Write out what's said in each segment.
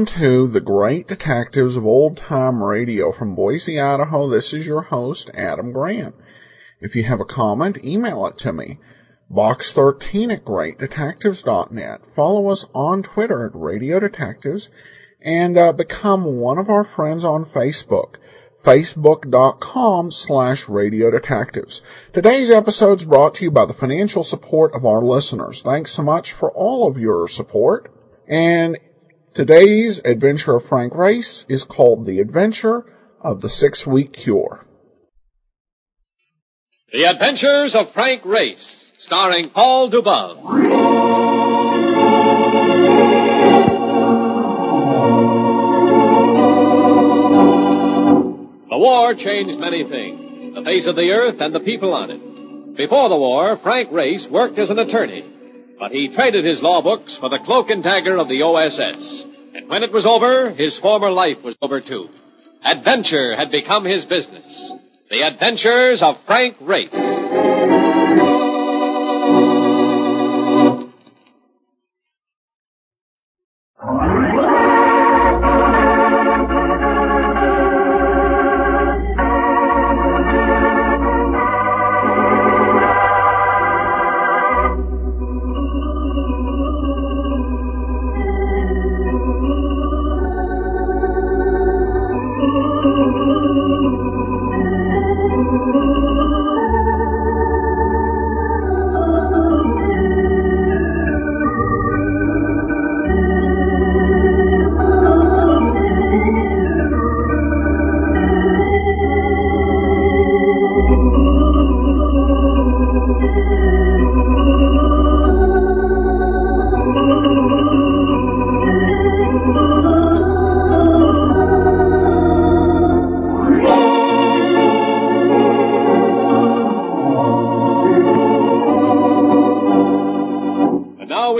Welcome to the Great Detectives of Old Time Radio from Boise, Idaho. This is your host, Adam Graham. If you have a comment, email it to me. Box13 at greatdetectives.net. Follow us on Twitter at Radio Detectives and uh, become one of our friends on Facebook. Facebook.com slash Radio Detectives. Today's episode is brought to you by the financial support of our listeners. Thanks so much for all of your support. And Today's adventure of Frank Race is called The Adventure of the Six Week Cure. The Adventures of Frank Race, starring Paul Dubov. The war changed many things, the face of the earth and the people on it. Before the war, Frank Race worked as an attorney. But he traded his law books for the cloak and dagger of the OSS. And when it was over, his former life was over too. Adventure had become his business. The Adventures of Frank Race.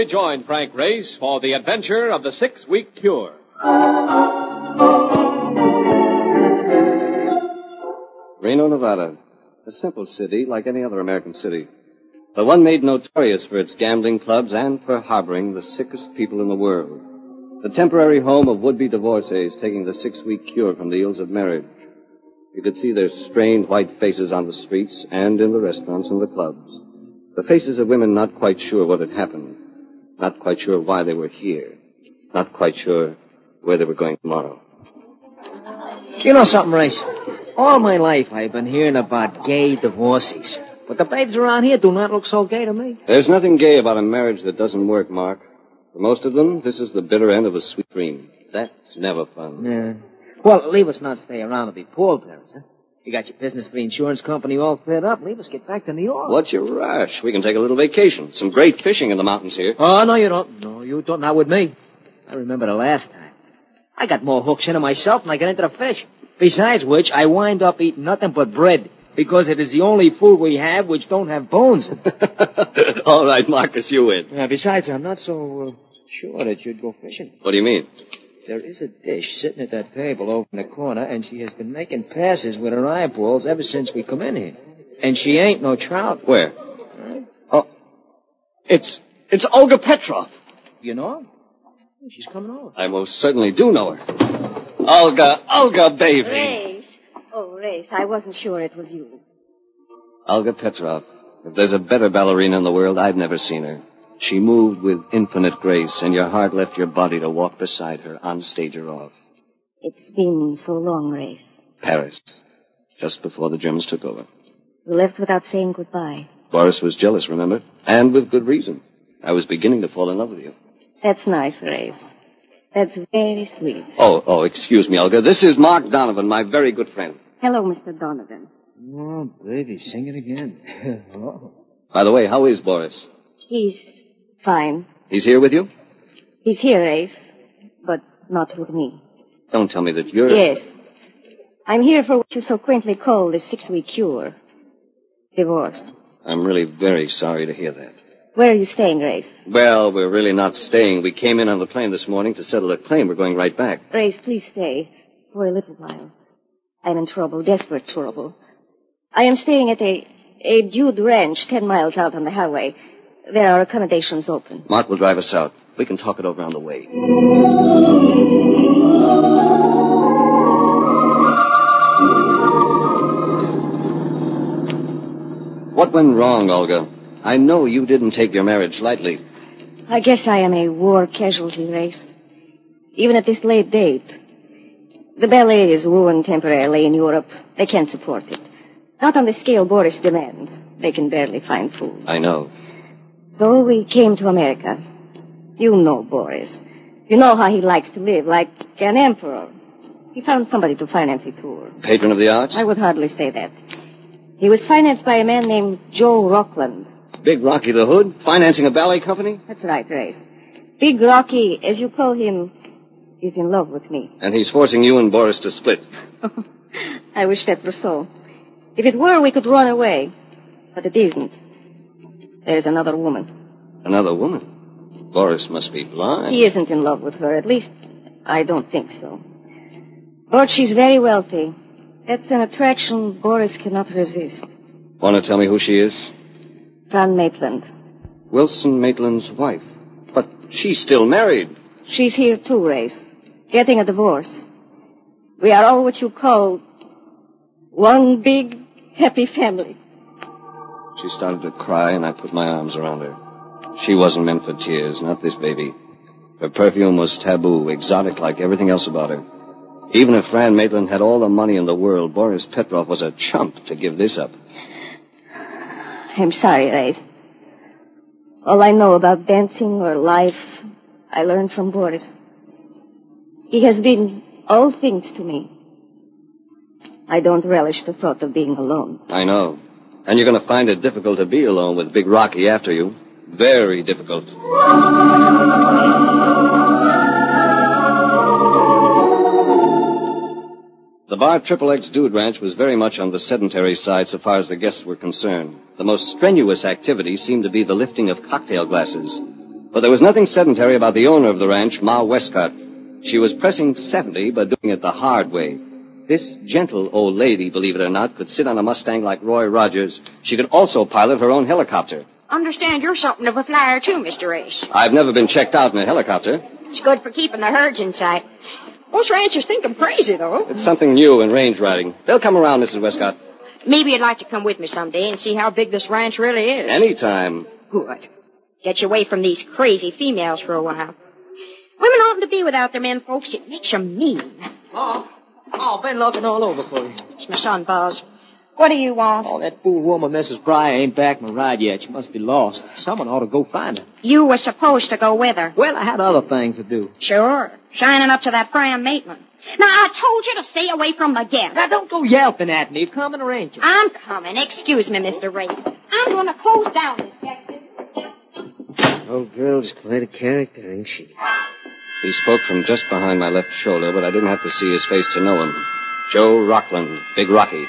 We join Frank Race for the adventure of the six week cure. Reno, Nevada. A simple city like any other American city. But one made notorious for its gambling clubs and for harboring the sickest people in the world. The temporary home of would-be divorcees taking the six-week cure from the ills of marriage. You could see their strained white faces on the streets and in the restaurants and the clubs. The faces of women not quite sure what had happened. Not quite sure why they were here. Not quite sure where they were going tomorrow. You know something, Race? All my life I've been hearing about gay divorces. But the babes around here do not look so gay to me. There's nothing gay about a marriage that doesn't work, Mark. For most of them, this is the bitter end of a sweet dream. That's never fun. Yeah. Well, leave us not stay around and be poor parents, huh? You got your business for the insurance company all fed up. Leave us get back to New York. What's your rush? We can take a little vacation. Some great fishing in the mountains here. Oh, no, you don't. No, you don't. Not with me. I remember the last time. I got more hooks into myself than I got into the fish. Besides which, I wind up eating nothing but bread because it is the only food we have which don't have bones. All right, Marcus, you win. Uh, besides, I'm not so uh, sure that you'd go fishing. What do you mean? There is a dish sitting at that table over in the corner, and she has been making passes with her eyeballs ever since we come in here. And she ain't no trout. Where? Oh, it's it's Olga Petrov. You know her? She's coming over. I most certainly do know her. Olga, Olga, baby. Race. Oh, Race, I wasn't sure it was you. Olga Petrov. If there's a better ballerina in the world, I've never seen her. She moved with infinite grace, and your heart left your body to walk beside her, on stage or off. It's been so long, Race. Paris. Just before the Germans took over. You left without saying goodbye. Boris was jealous, remember? And with good reason. I was beginning to fall in love with you. That's nice, Race. That's very sweet. Oh, oh, excuse me, Olga. This is Mark Donovan, my very good friend. Hello, Mr. Donovan. Oh, baby, sing it again. oh. By the way, how is Boris? He's fine. He's here with you? He's here, Race, but not with me. Don't tell me that you're. Yes. I'm here for what you so quaintly call the six-week cure. Divorce. I'm really very sorry to hear that. Where are you staying, Race? Well, we're really not staying. We came in on the plane this morning to settle a claim. We're going right back. Race, please stay for a little while. I'm in trouble, desperate trouble. I am staying at a, a dude ranch ten miles out on the highway. There are accommodations open. Mark will drive us out. We can talk it over on the way. What went wrong, Olga? I know you didn't take your marriage lightly. I guess I am a war casualty, Race. Even at this late date. The ballet is ruined temporarily in Europe. They can't support it. Not on the scale Boris demands. They can barely find food. I know. So we came to America. You know Boris. You know how he likes to live, like an emperor. He found somebody to finance a tour. Patron of the arts? I would hardly say that. He was financed by a man named Joe Rockland. Big Rocky the Hood? Financing a ballet company? That's right, Race. Big Rocky, as you call him, is in love with me. And he's forcing you and Boris to split. I wish that were so. If it were, we could run away. But it isn't. There's another woman. Another woman? Boris must be blind. He isn't in love with her. At least, I don't think so. But she's very wealthy. That's an attraction Boris cannot resist. Want to tell me who she is? Fran Maitland. Wilson Maitland's wife. But she's still married. She's here too, Race. Getting a divorce. We are all what you call one big happy family. She started to cry, and I put my arms around her. She wasn't meant for tears, not this baby. Her perfume was taboo, exotic like everything else about her. Even if Fran Maitland had all the money in the world, Boris Petrov was a chump to give this up. I'm sorry, Race. All I know about dancing or life, I learned from Boris. He has been all things to me. I don't relish the thought of being alone. I know. And you're going to find it difficult to be alone with Big Rocky after you. Very difficult. The bar Triple X Dude Ranch was very much on the sedentary side so far as the guests were concerned. The most strenuous activity seemed to be the lifting of cocktail glasses. But there was nothing sedentary about the owner of the ranch, Ma Westcott. She was pressing 70, but doing it the hard way. This gentle old lady, believe it or not, could sit on a Mustang like Roy Rogers. She could also pilot her own helicopter. Understand you're something of a flyer, too, Mr. Race. I've never been checked out in a helicopter. It's good for keeping the herds in sight. Most ranchers think I'm crazy, though. It's something new in range riding. They'll come around, Mrs. Westcott. Maybe you'd like to come with me someday and see how big this ranch really is. Anytime. Good. Get you away from these crazy females for a while. Women oughtn't to be without their men, folks. It makes makes 'em mean. Oh, oh, been looking all over for you. It's my son, Buzz. What do you want? Oh, that fool woman, Mrs. Pryor, ain't back in my ride yet. She must be lost. Someone ought to go find her. You were supposed to go with her. Well, I had other things to do. Sure. Shining up to that Fran Maitland. Now, I told you to stay away from the guest. Now, don't go yelping at me. Come and arrange it. I'm coming. Excuse me, Mr. Race. I'm going to close down this guest. Old girl's quite a character, ain't she? He spoke from just behind my left shoulder, but I didn't have to see his face to know him. Joe Rockland, Big Rocky.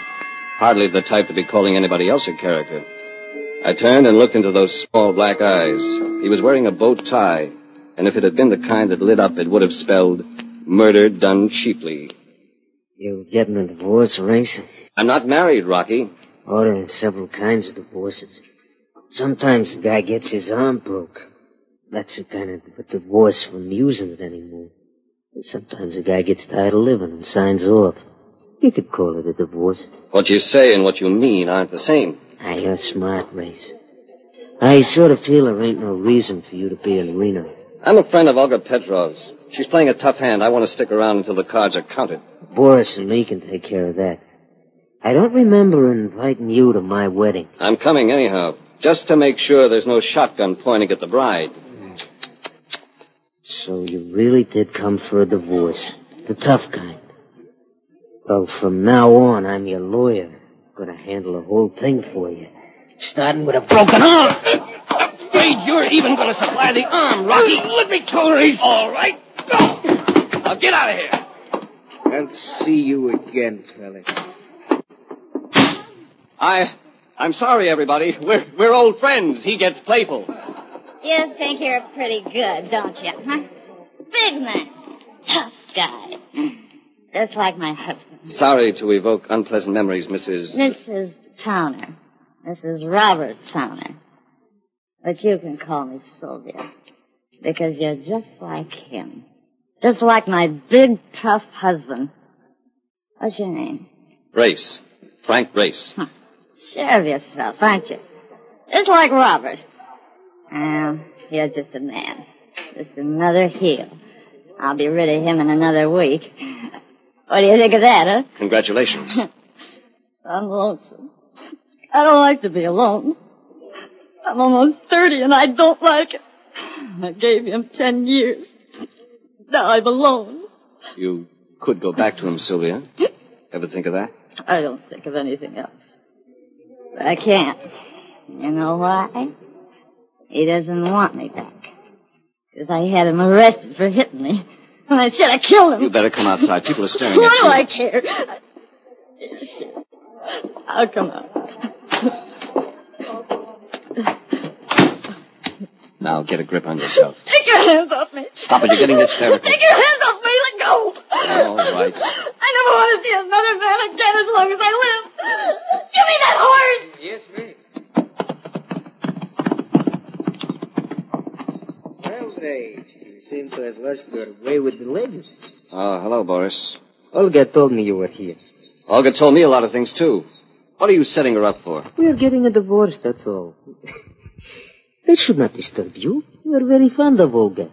Hardly the type to be calling anybody else a character. I turned and looked into those small black eyes. He was wearing a bow tie, and if it had been the kind that lit up, it would have spelled murder done cheaply. You getting a divorce, Race? I'm not married, Rocky. Ordering several kinds of divorces. Sometimes a guy gets his arm broke. That's the kind of a divorce from using it anymore. And sometimes a guy gets tired of living and signs off. You could call it a divorce. What you say and what you mean aren't the same. Ah, you're smart, Race. I sort of feel there ain't no reason for you to be in Reno. I'm a friend of Olga Petrov's. She's playing a tough hand. I want to stick around until the cards are counted. Boris and me can take care of that. I don't remember inviting you to my wedding. I'm coming anyhow, just to make sure there's no shotgun pointing at the bride. So you really did come for a divorce. The tough kind. Well, from now on, I'm your lawyer. Gonna handle the whole thing for you. Starting with a broken arm. Afraid you're even going to supply the arm, Rocky. Let me go, Race. All right. Go. Now get out of here. I'll see you again, fella. I, I'm sorry, everybody. We're, we're old friends. He gets playful. You think you're pretty good, don't you, huh? Big man. Tough guy. Just like my husband. Sorry to evoke unpleasant memories, Mrs. Mrs. Towner. Mrs. Robert Towner. But you can call me Sylvia. Because you're just like him. Just like my big, tough husband. What's your name? Race. Frank Race. Sure of yourself, aren't you? Just like Robert. Well, you're just a man. Just another heel. I'll be rid of him in another week. What do you think of that, huh? Congratulations. I'm lonesome. I don't like to be alone. I'm almost 30 and I don't like it. I gave him 10 years. Now I'm alone. You could go back to him, Sylvia. Ever think of that? I don't think of anything else. But I can't. You know why? He doesn't want me back. Because I had him arrested for hitting me. And I should have killed him. You better come outside. People are staring at Why at do. I care? I'll come out. Now get a grip on yourself. Take your hands off me. Stop it. You're getting hysterical. Take your hands off me. Let go. All right. I never want to see another man again as long as I live. Give me that horse. Yes, me. You seem to have lost your way with ah, the ladies. Oh, hello, Boris. Olga told me you were here. Olga told me a lot of things, too. What are you setting her up for? We're getting a divorce, that's all. that should not disturb you. You are very fond of Olga.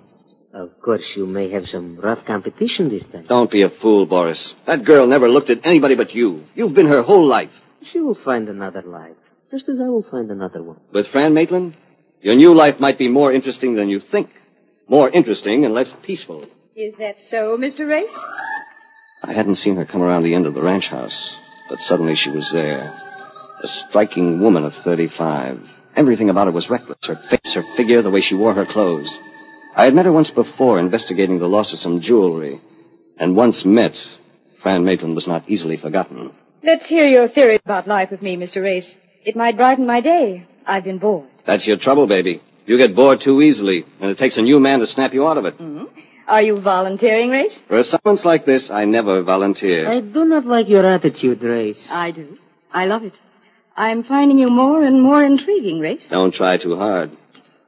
Of course, you may have some rough competition this time. Don't be a fool, Boris. That girl never looked at anybody but you. You've been her whole life. She will find another life, just as I will find another one. With Fran Maitland, your new life might be more interesting than you think. More interesting and less peaceful. Is that so, Mr. Race? I hadn't seen her come around the end of the ranch house, but suddenly she was there. A striking woman of 35. Everything about her was reckless. Her face, her figure, the way she wore her clothes. I had met her once before investigating the loss of some jewelry. And once met, Fran Maitland was not easily forgotten. Let's hear your theory about life with me, Mr. Race. It might brighten my day. I've been bored. That's your trouble, baby. You get bored too easily, and it takes a new man to snap you out of it. Mm-hmm. Are you volunteering, Race? For assignments like this, I never volunteer. I do not like your attitude, Race. I do. I love it. I'm finding you more and more intriguing, Race. Don't try too hard.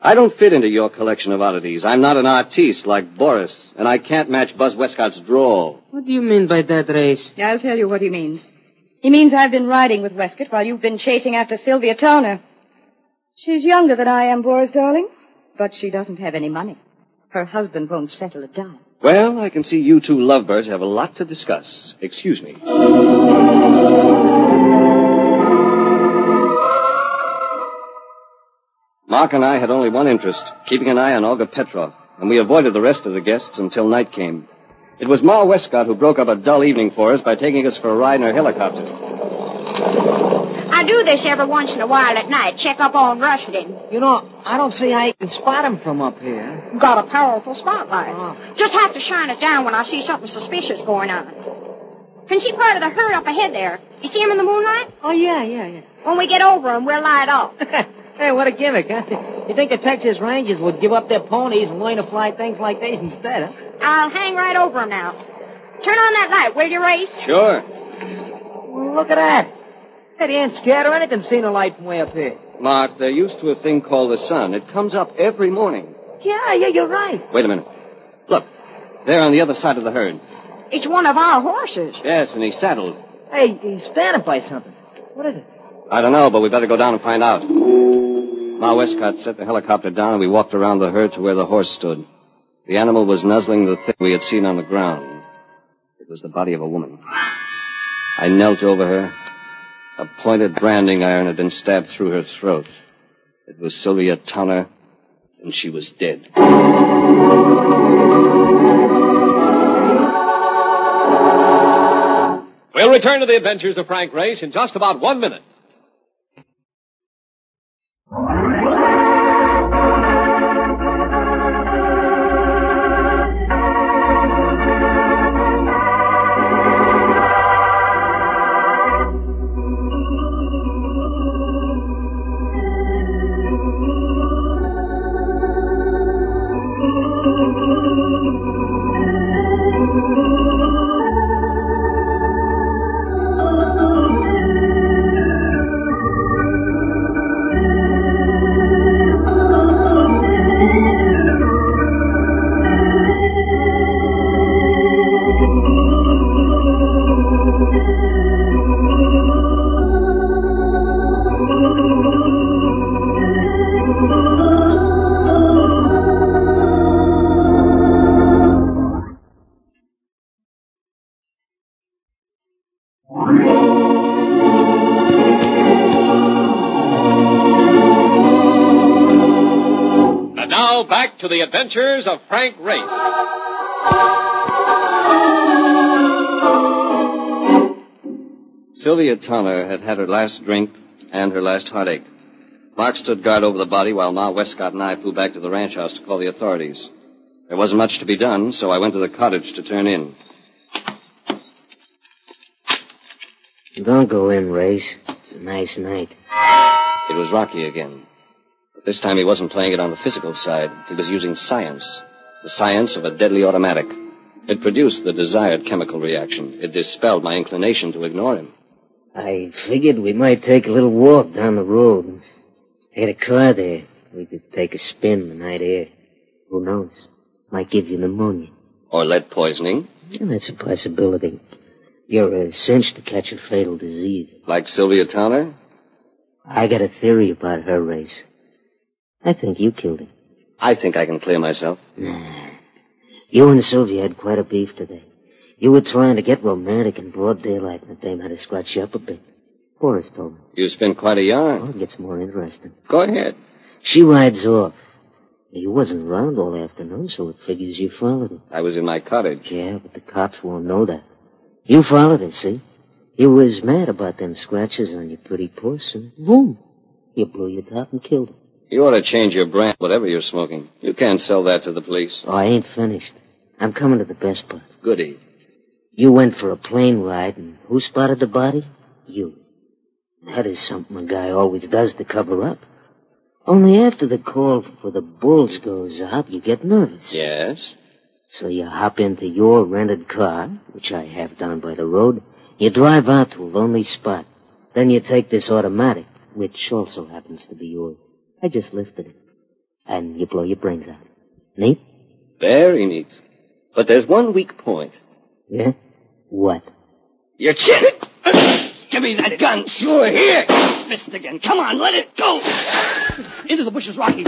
I don't fit into your collection of oddities. I'm not an artiste like Boris, and I can't match Buzz Westcott's drawl. What do you mean by that, Race? I'll tell you what he means. He means I've been riding with Westcott while you've been chasing after Sylvia Towner. She's younger than I am, Boris, darling, but she doesn't have any money. Her husband won't settle it down. Well, I can see you two lovebirds have a lot to discuss. Excuse me. Mark and I had only one interest, keeping an eye on Olga Petrov, and we avoided the rest of the guests until night came. It was Ma Westcott who broke up a dull evening for us by taking us for a ride in her helicopter. I do this every once in a while at night, check up on Rushdin. You know, I don't see how you can spot him from up here. Got a powerful spotlight. Oh. Just have to shine it down when I see something suspicious going on. Can see part of the herd up ahead there. You see him in the moonlight? Oh, yeah, yeah, yeah. When we get over him, we'll light off. hey, what a gimmick, huh? You think the Texas Rangers would give up their ponies and learn to fly things like these instead, huh? I'll hang right over him now. Turn on that light, will you, Race? Sure. Look at that. He ain't scared or anything seeing a light from way up here. Mark, they're used to a thing called the sun. It comes up every morning. Yeah, yeah, you're right. Wait a minute. Look, there on the other side of the herd. It's one of our horses. Yes, and he's saddled. Hey, he's standing by something. What is it? I don't know, but we better go down and find out. Ma Westcott set the helicopter down and we walked around the herd to where the horse stood. The animal was nuzzling the thing we had seen on the ground. It was the body of a woman. I knelt over her. A pointed branding iron had been stabbed through her throat. It was Sylvia Towner, and she was dead. We'll return to the adventures of Frank Race in just about one minute. Now back to the adventures of Frank Race. Sylvia Towner had had her last drink and her last heartache. Mark stood guard over the body while Ma Westcott and I flew back to the ranch house to call the authorities. There wasn't much to be done, so I went to the cottage to turn in. Don't go in, Race. It's a nice night. It was Rocky again. But this time he wasn't playing it on the physical side. He was using science. The science of a deadly automatic. It produced the desired chemical reaction. It dispelled my inclination to ignore him. I figured we might take a little walk down the road. I had a car there. We could take a spin in the night air. Who knows? Might give you pneumonia. Or lead poisoning, Yeah, that's a possibility. You're a cinch to catch a fatal disease. like Sylvia Towner. I got a theory about her race. I think you killed him. I think I can clear myself. Nah. You and Sylvia had quite a beef today. You were trying to get romantic in broad daylight, and the dame had to scratch you up a bit. Boris told me. You spin quite a yarn. Oh, it gets more interesting. Go ahead. She rides off. You wasn't around all afternoon, so it figures you followed her. I was in my cottage. Yeah, but the cops won't know that. You followed her, see? You was mad about them scratches on your pretty puss, and boom, you blew your top and killed her. You ought to change your brand, whatever you're smoking. You can't sell that to the police. Oh, I ain't finished. I'm coming to the best part. Goody. You went for a plane ride, and who spotted the body? You. That is something a guy always does to cover up. Only after the call for the bulls goes out, you get nervous. Yes? So you hop into your rented car, which I have down by the road. You drive out to a lonely spot. Then you take this automatic, which also happens to be yours. I just lifted it. And you blow your brains out. Neat? Very neat. But there's one weak point. Yeah? What? Your chin. Give me that gun. Sure, here. Fist again. Come on, let it go. Into the bushes, Rocky.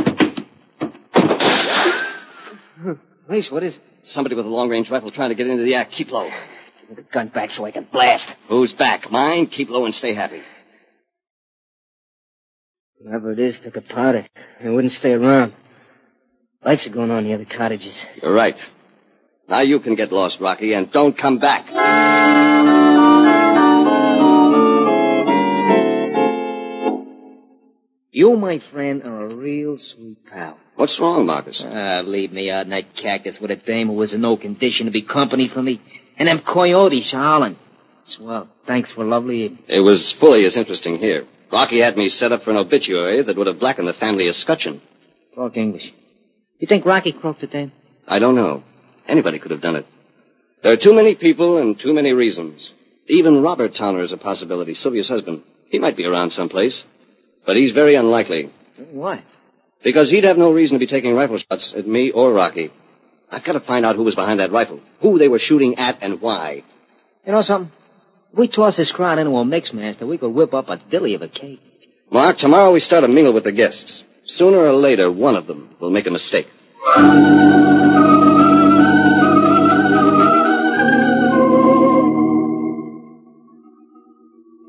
Race, what is it? Somebody with a long-range rifle trying to get into the act. Keep low. Give me the gun back so I can blast. Who's back? Mine? Keep low and stay happy. Whoever it is took a powder. It wouldn't stay around. Lights are going on near the cottages. You're right. Now you can get lost, Rocky, and don't come back. You, my friend, are a real sweet pal. What's wrong, Marcus? Ah, leave me out in that cactus with a dame who was in no condition to be company for me. And them coyotes howling. Swell. Thanks for lovely evening. It was fully as interesting here. Rocky had me set up for an obituary that would have blackened the family escutcheon. Talk English. You think Rocky croaked it then? I don't know. Anybody could have done it. There are too many people and too many reasons. Even Robert Towner is a possibility, Sylvia's husband. He might be around someplace. But he's very unlikely. Why? Because he'd have no reason to be taking rifle shots at me or Rocky. I've got to find out who was behind that rifle, who they were shooting at, and why. You know something? If we toss this crowd into a mix master, we could whip up a dilly of a cake. Mark, tomorrow we start a mingle with the guests. Sooner or later, one of them will make a mistake.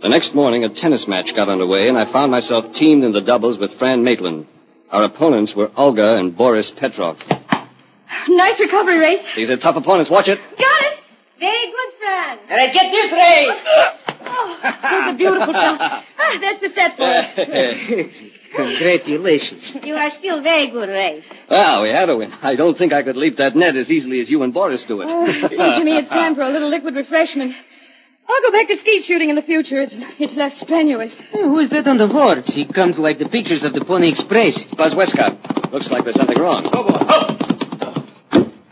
The next morning, a tennis match got underway, and I found myself teamed in the doubles with Fran Maitland. Our opponents were Olga and Boris Petrov. Nice recovery, Race. These are tough opponents. Watch it. Got it. Very good, Fran. And I get this race. Oh, that a beautiful shot. Ah, that's the set, boys. Congratulations. You are still very good, Ray. well, we had to win. I don't think I could leap that net as easily as you and Boris do it. Oh, it seems to me it's time for a little liquid refreshment. I'll go back to skeet shooting in the future. It's it's less strenuous. Who is that on the horse? He comes like the pictures of the Pony Express. It's Buzz Westcott. Looks like there's something wrong.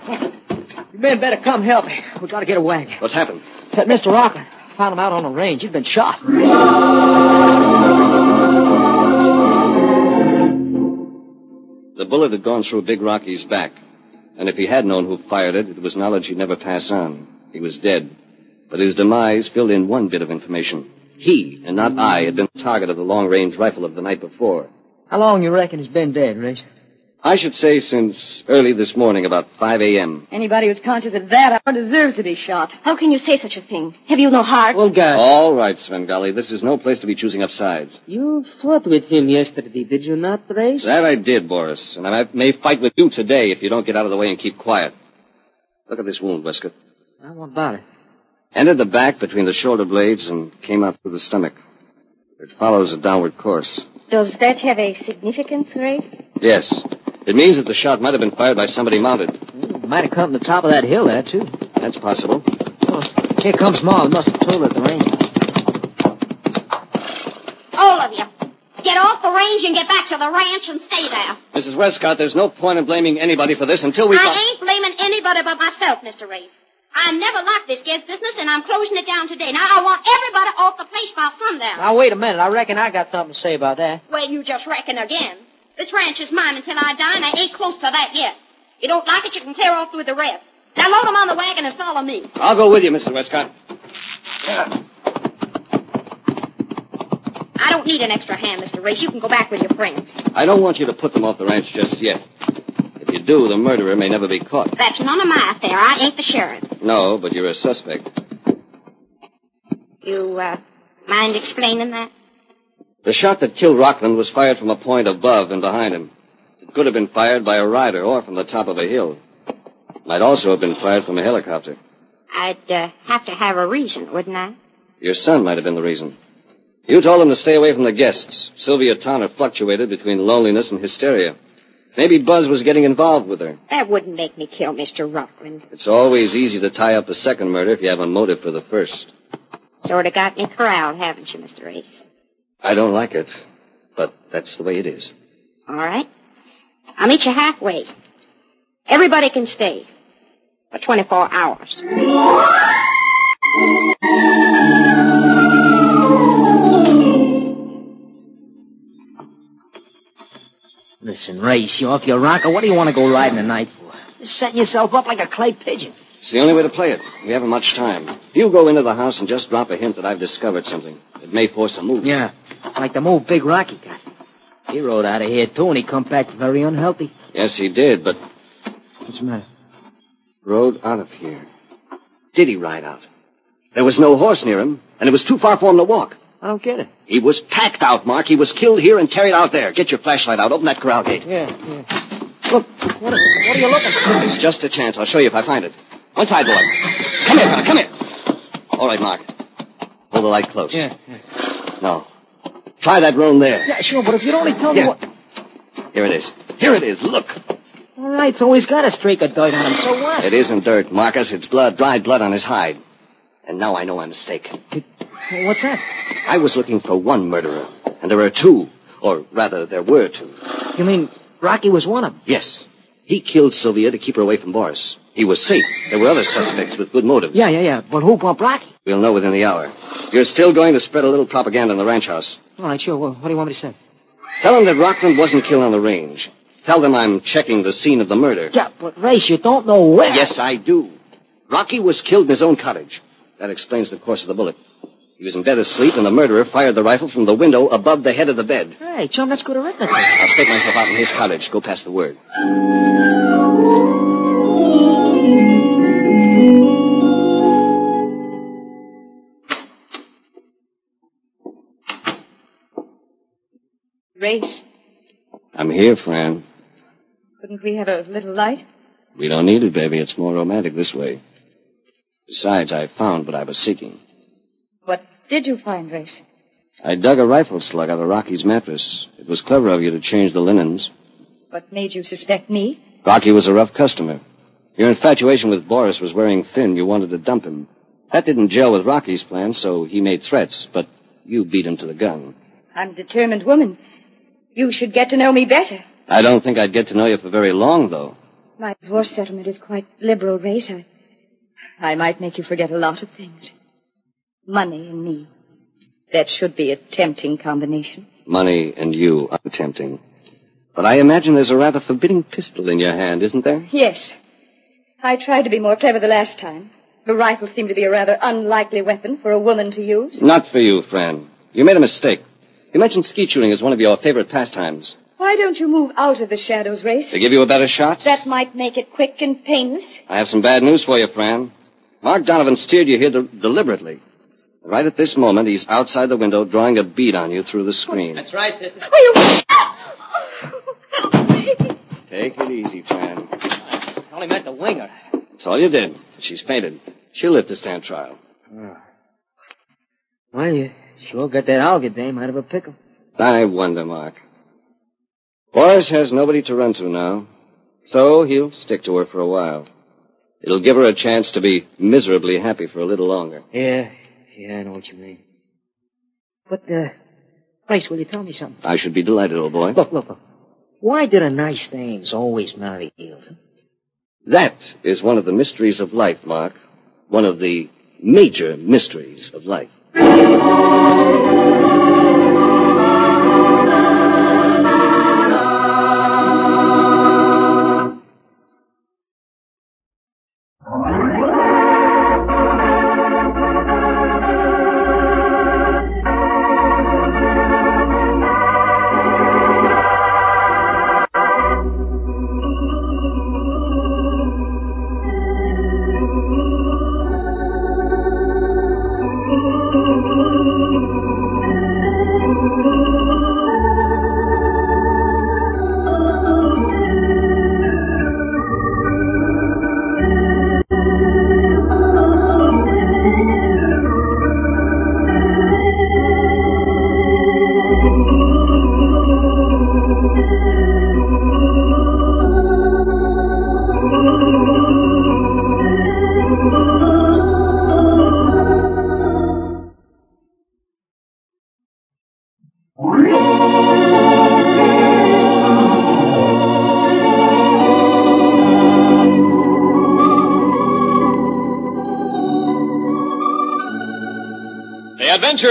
You men better come help me. We gotta get a wagon. What's happened? It's that Mr. Rockland. Found him out on the range. He'd been shot. The bullet had gone through Big Rocky's back. And if he had known who fired it, it was knowledge he'd never pass on. He was dead. But his demise filled in one bit of information. He, and not I, had been the target of the long-range rifle of the night before. How long you reckon he's been dead, Race? I should say since early this morning, about 5 a.m. Anybody who's conscious at that hour deserves to be shot. How can you say such a thing? Have you no heart? Well, God. All right, Svengali. This is no place to be choosing up sides. You fought with him yesterday, did you not, Race? That I did, Boris. And I may fight with you today if you don't get out of the way and keep quiet. Look at this wound, Westcott. I won't bother. Entered the back between the shoulder blades and came out through the stomach. It follows a downward course. Does that have a significance, Race? Yes. It means that the shot might have been fired by somebody mounted. Might have come from the top of that hill there, too. That's possible. Oh, here comes Ma. Must have told her at the range. All of you. Get off the range and get back to the ranch and stay there. Mrs. Westcott, there's no point in blaming anybody for this until we... fi- I ain't blaming anybody but myself, Mr. Race. I never liked this Ged's business, and I'm closing it down today. Now, I want everybody off the place by sundown. Now, wait a minute. I reckon I got something to say about that. Well, you just reckon again. This ranch is mine until I die, and I ain't close to that yet. You don't like it, you can clear off with the rest. Now load 'em on the wagon and follow me. I'll go with you, Mrs. Westcott. I don't need an extra hand, Mr. Race. You can go back with your friends. I don't want you to put them off the ranch just yet. If you do, the murderer may never be caught. That's none of my affair. I ain't the sheriff. No, but you're a suspect. You, uh, mind explaining that? The shot that killed Rockland was fired from a point above and behind him. It could have been fired by a rider or from the top of a hill. Might also have been fired from a helicopter. I'd, uh, have to have a reason, wouldn't I? Your son might have been the reason. You told him to stay away from the guests. Sylvia Towner fluctuated between loneliness and hysteria. Maybe Buzz was getting involved with her. That wouldn't make me kill Mr. Rockland. It's always easy to tie up the second murder if you have a motive for the first. Sort of got me corralled, haven't you, Mr. Race? I don't like it, but that's the way it is. All right. I'll meet you halfway. Everybody can stay for 24 hours. Listen, Race, you off your rocker? What do you want to go riding tonight for? Just setting yourself up like a clay pigeon. It's the only way to play it. We haven't much time. You go into the house and just drop a hint that I've discovered something. It may force a move. Yeah, like the move Big Rocky got. He rode out of here, too, and he come back very unhealthy. Yes, he did, but What's the matter? rode out of here. Did he ride out? There was no horse near him, and it was too far for him to walk. I don't get it. He was packed out, Mark. He was killed here and carried out there. Get your flashlight out. Open that corral gate. Yeah, yeah. Look, what are, what are you looking for? It's just a chance. I'll show you if I find it. One side, boy. Come here, fella. Come here. All right, Mark. Hold the light close. Yeah, yeah. No. Try that roan there. Yeah, sure, but if you'd only tell me Yeah. what... Here it is. Here it is. Look. All right, so he's got a streak of dirt on him, so what? It isn't dirt, Marcus. It's blood, dried blood on his hide. And now I know my mistake. Hey, What's that? I was looking for one murderer, and there are two. Or rather, there were two. You mean Rocky was one of them? Yes. He killed Sylvia to keep her away from Boris. He was safe. There were other suspects with good motives. Yeah, yeah, yeah. But who bumped Rocky? We'll know within the hour. You're still going to spread a little propaganda in the ranch house. All right, sure. Well, what do you want me to say? Tell them that Rockland wasn't killed on the range. Tell them I'm checking the scene of the murder. Yeah, but Race, you don't know where. Yes, I do. Rocky was killed in his own cottage. That explains the course of the bullet. He was in bed asleep, and the murderer fired the rifle from the window above the head of the bed. Hey, chum, that's good arithmetic. I'll stake myself out in his cottage. Go pass the word. Race, I'm here, Fran. couldn't we have a little light? We don't need it, baby. It's more romantic this way. Besides, I found what I was seeking. What did you find, Race? I dug a rifle slug out of Rocky's mattress. It was clever of you to change the linens. What made you suspect me? Rocky was a rough customer. Your infatuation with Boris was wearing thin. You wanted to dump him. That didn't gel with Rocky's plan, so he made threats, but you beat him to the gun. I'm a determined woman. You should get to know me better. I don't think I'd get to know you for very long, though. My divorce settlement is quite liberal, Race. I, I might make you forget a lot of things. Money and me. That should be a tempting combination. Money and you are tempting. But I imagine there's a rather forbidding pistol in your hand, isn't there? Yes. I tried to be more clever the last time. The rifle seemed to be a rather unlikely weapon for a woman to use. Not for you, friend. You made a mistake. You mentioned skeet shooting as one of your favorite pastimes. Why don't you move out of the shadows, Race? To give you a better shot? That might make it quick and painless. I have some bad news for you, Fran. Mark Donovan steered you here de- deliberately. Right at this moment, he's outside the window drawing a bead on you through the screen. That's right, sister. Oh, you... Take it easy, Fran. I only meant to wing her. That's all you did. She's fainted. She'll live to stand trial. Ah. Well, you sure got that Olga dame out of a pickle. I wonder, Mark. Boris has nobody to run to now, so he'll stick to her for a while. It'll give her a chance to be miserably happy for a little longer. Yeah, yeah, I know what you mean. But, uh, Race, will you tell me something? I should be delighted, old boy. Look, look, look. Why do the nice dames always marry heels? huh? That is one of the mysteries of life, Mark. One of the major mysteries of life. Behold,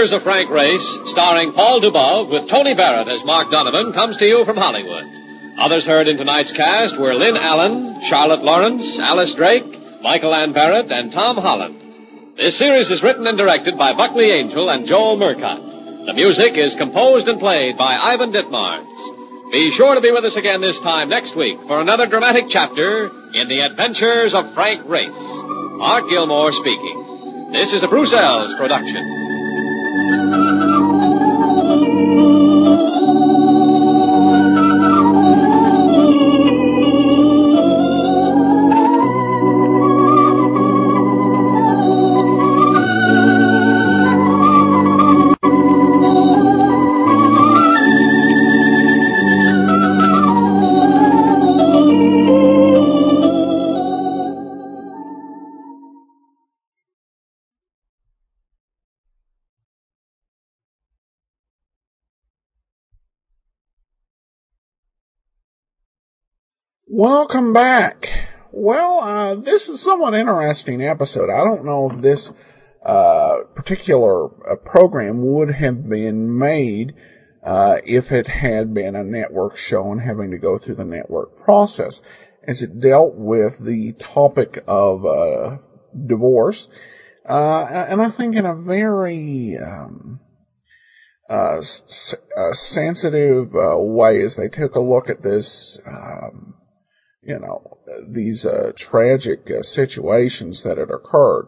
Adventures of Frank Race, starring Paul Dubov with Tony Barrett as Mark Donovan, comes to you from Hollywood. Others heard in tonight's cast were Lynn Allen, Charlotte Lawrence, Alice Drake, Michael Ann Barrett, and Tom Holland. This series is written and directed by Buckley Angell and Joel Murcott. The music is composed and played by Ivan Ditmars. Be sure to be with us again this time next week for another dramatic chapter in the adventures of Frank Race. Art Gilmore speaking. This is a Bruce Eells production. Welcome back. Well, uh, this is somewhat interesting episode. I don't know if this uh, particular uh, program would have been made uh, if it had been a network show and having to go through the network process, as it dealt with the topic of uh, divorce, uh, and I think in a very um, uh, s- sensitive way as they took a look at this um, you know, these uh, tragic uh, situations that had occurred.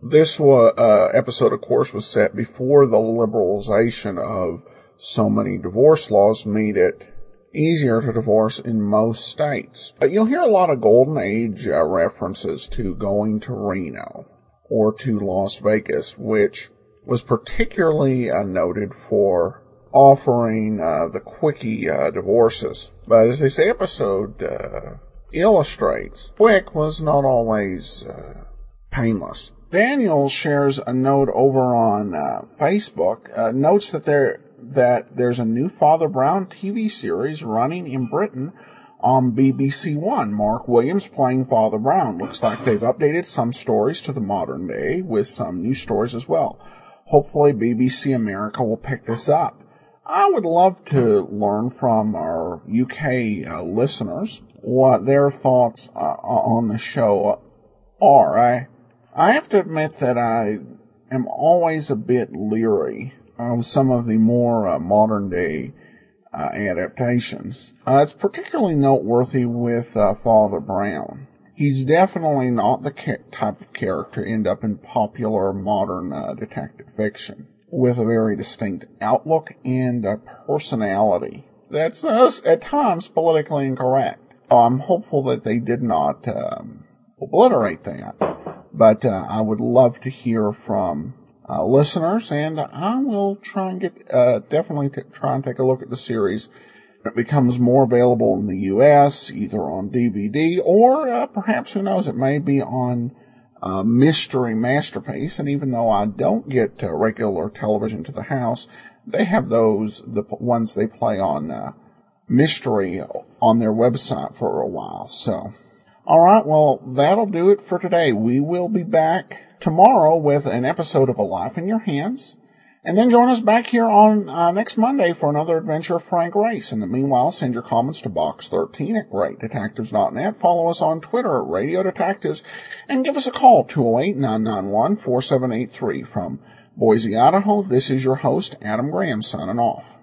This uh, episode, of course, was set before the liberalization of so many divorce laws made it easier to divorce in most states. But you'll hear a lot of golden age uh, references to going to Reno or to Las Vegas, which was particularly uh, noted for offering uh, the quickie uh, divorces. But as this episode uh, illustrates, quick was not always uh, painless. Daniel shares a note over on uh, Facebook, uh, notes that there that there's a new Father Brown TV series running in Britain on BBC One. Mark Williams playing Father Brown. Looks like they've updated some stories to the modern day with some new stories as well. Hopefully BBC America will pick this up. I would love to learn from our UK uh, listeners what their thoughts uh, on the show are. I I have to admit that I am always a bit leery of some of the more uh, modern day uh, adaptations. Uh, it's particularly noteworthy with uh, Father Brown. He's definitely not the ca- type of character to end up in popular modern detective fiction, with a very distinct outlook and a personality that's at times politically incorrect. I'm hopeful that they did not um, obliterate that but uh, I would love to hear from uh, listeners, and I will try and get uh, definitely t- try and take a look at the series. It becomes more available in the U.S. either on DVD or uh, perhaps who knows, it may be on uh, Mystery Masterpiece. And even though I don't get uh, regular television to the house, they have those the ones they play on Mystery on their website for a while. So all right, well, that'll do it for today. We will be back tomorrow with an episode of A Life in Your Hands. And then join us back here on uh, next Monday for another adventure of Frank Race. In the meanwhile, send your comments to box13 at greatdetectives.net. Follow us on Twitter at Radio Detectives and give us a call 208-991-4783 from Boise, Idaho. This is your host, Adam Graham, signing off.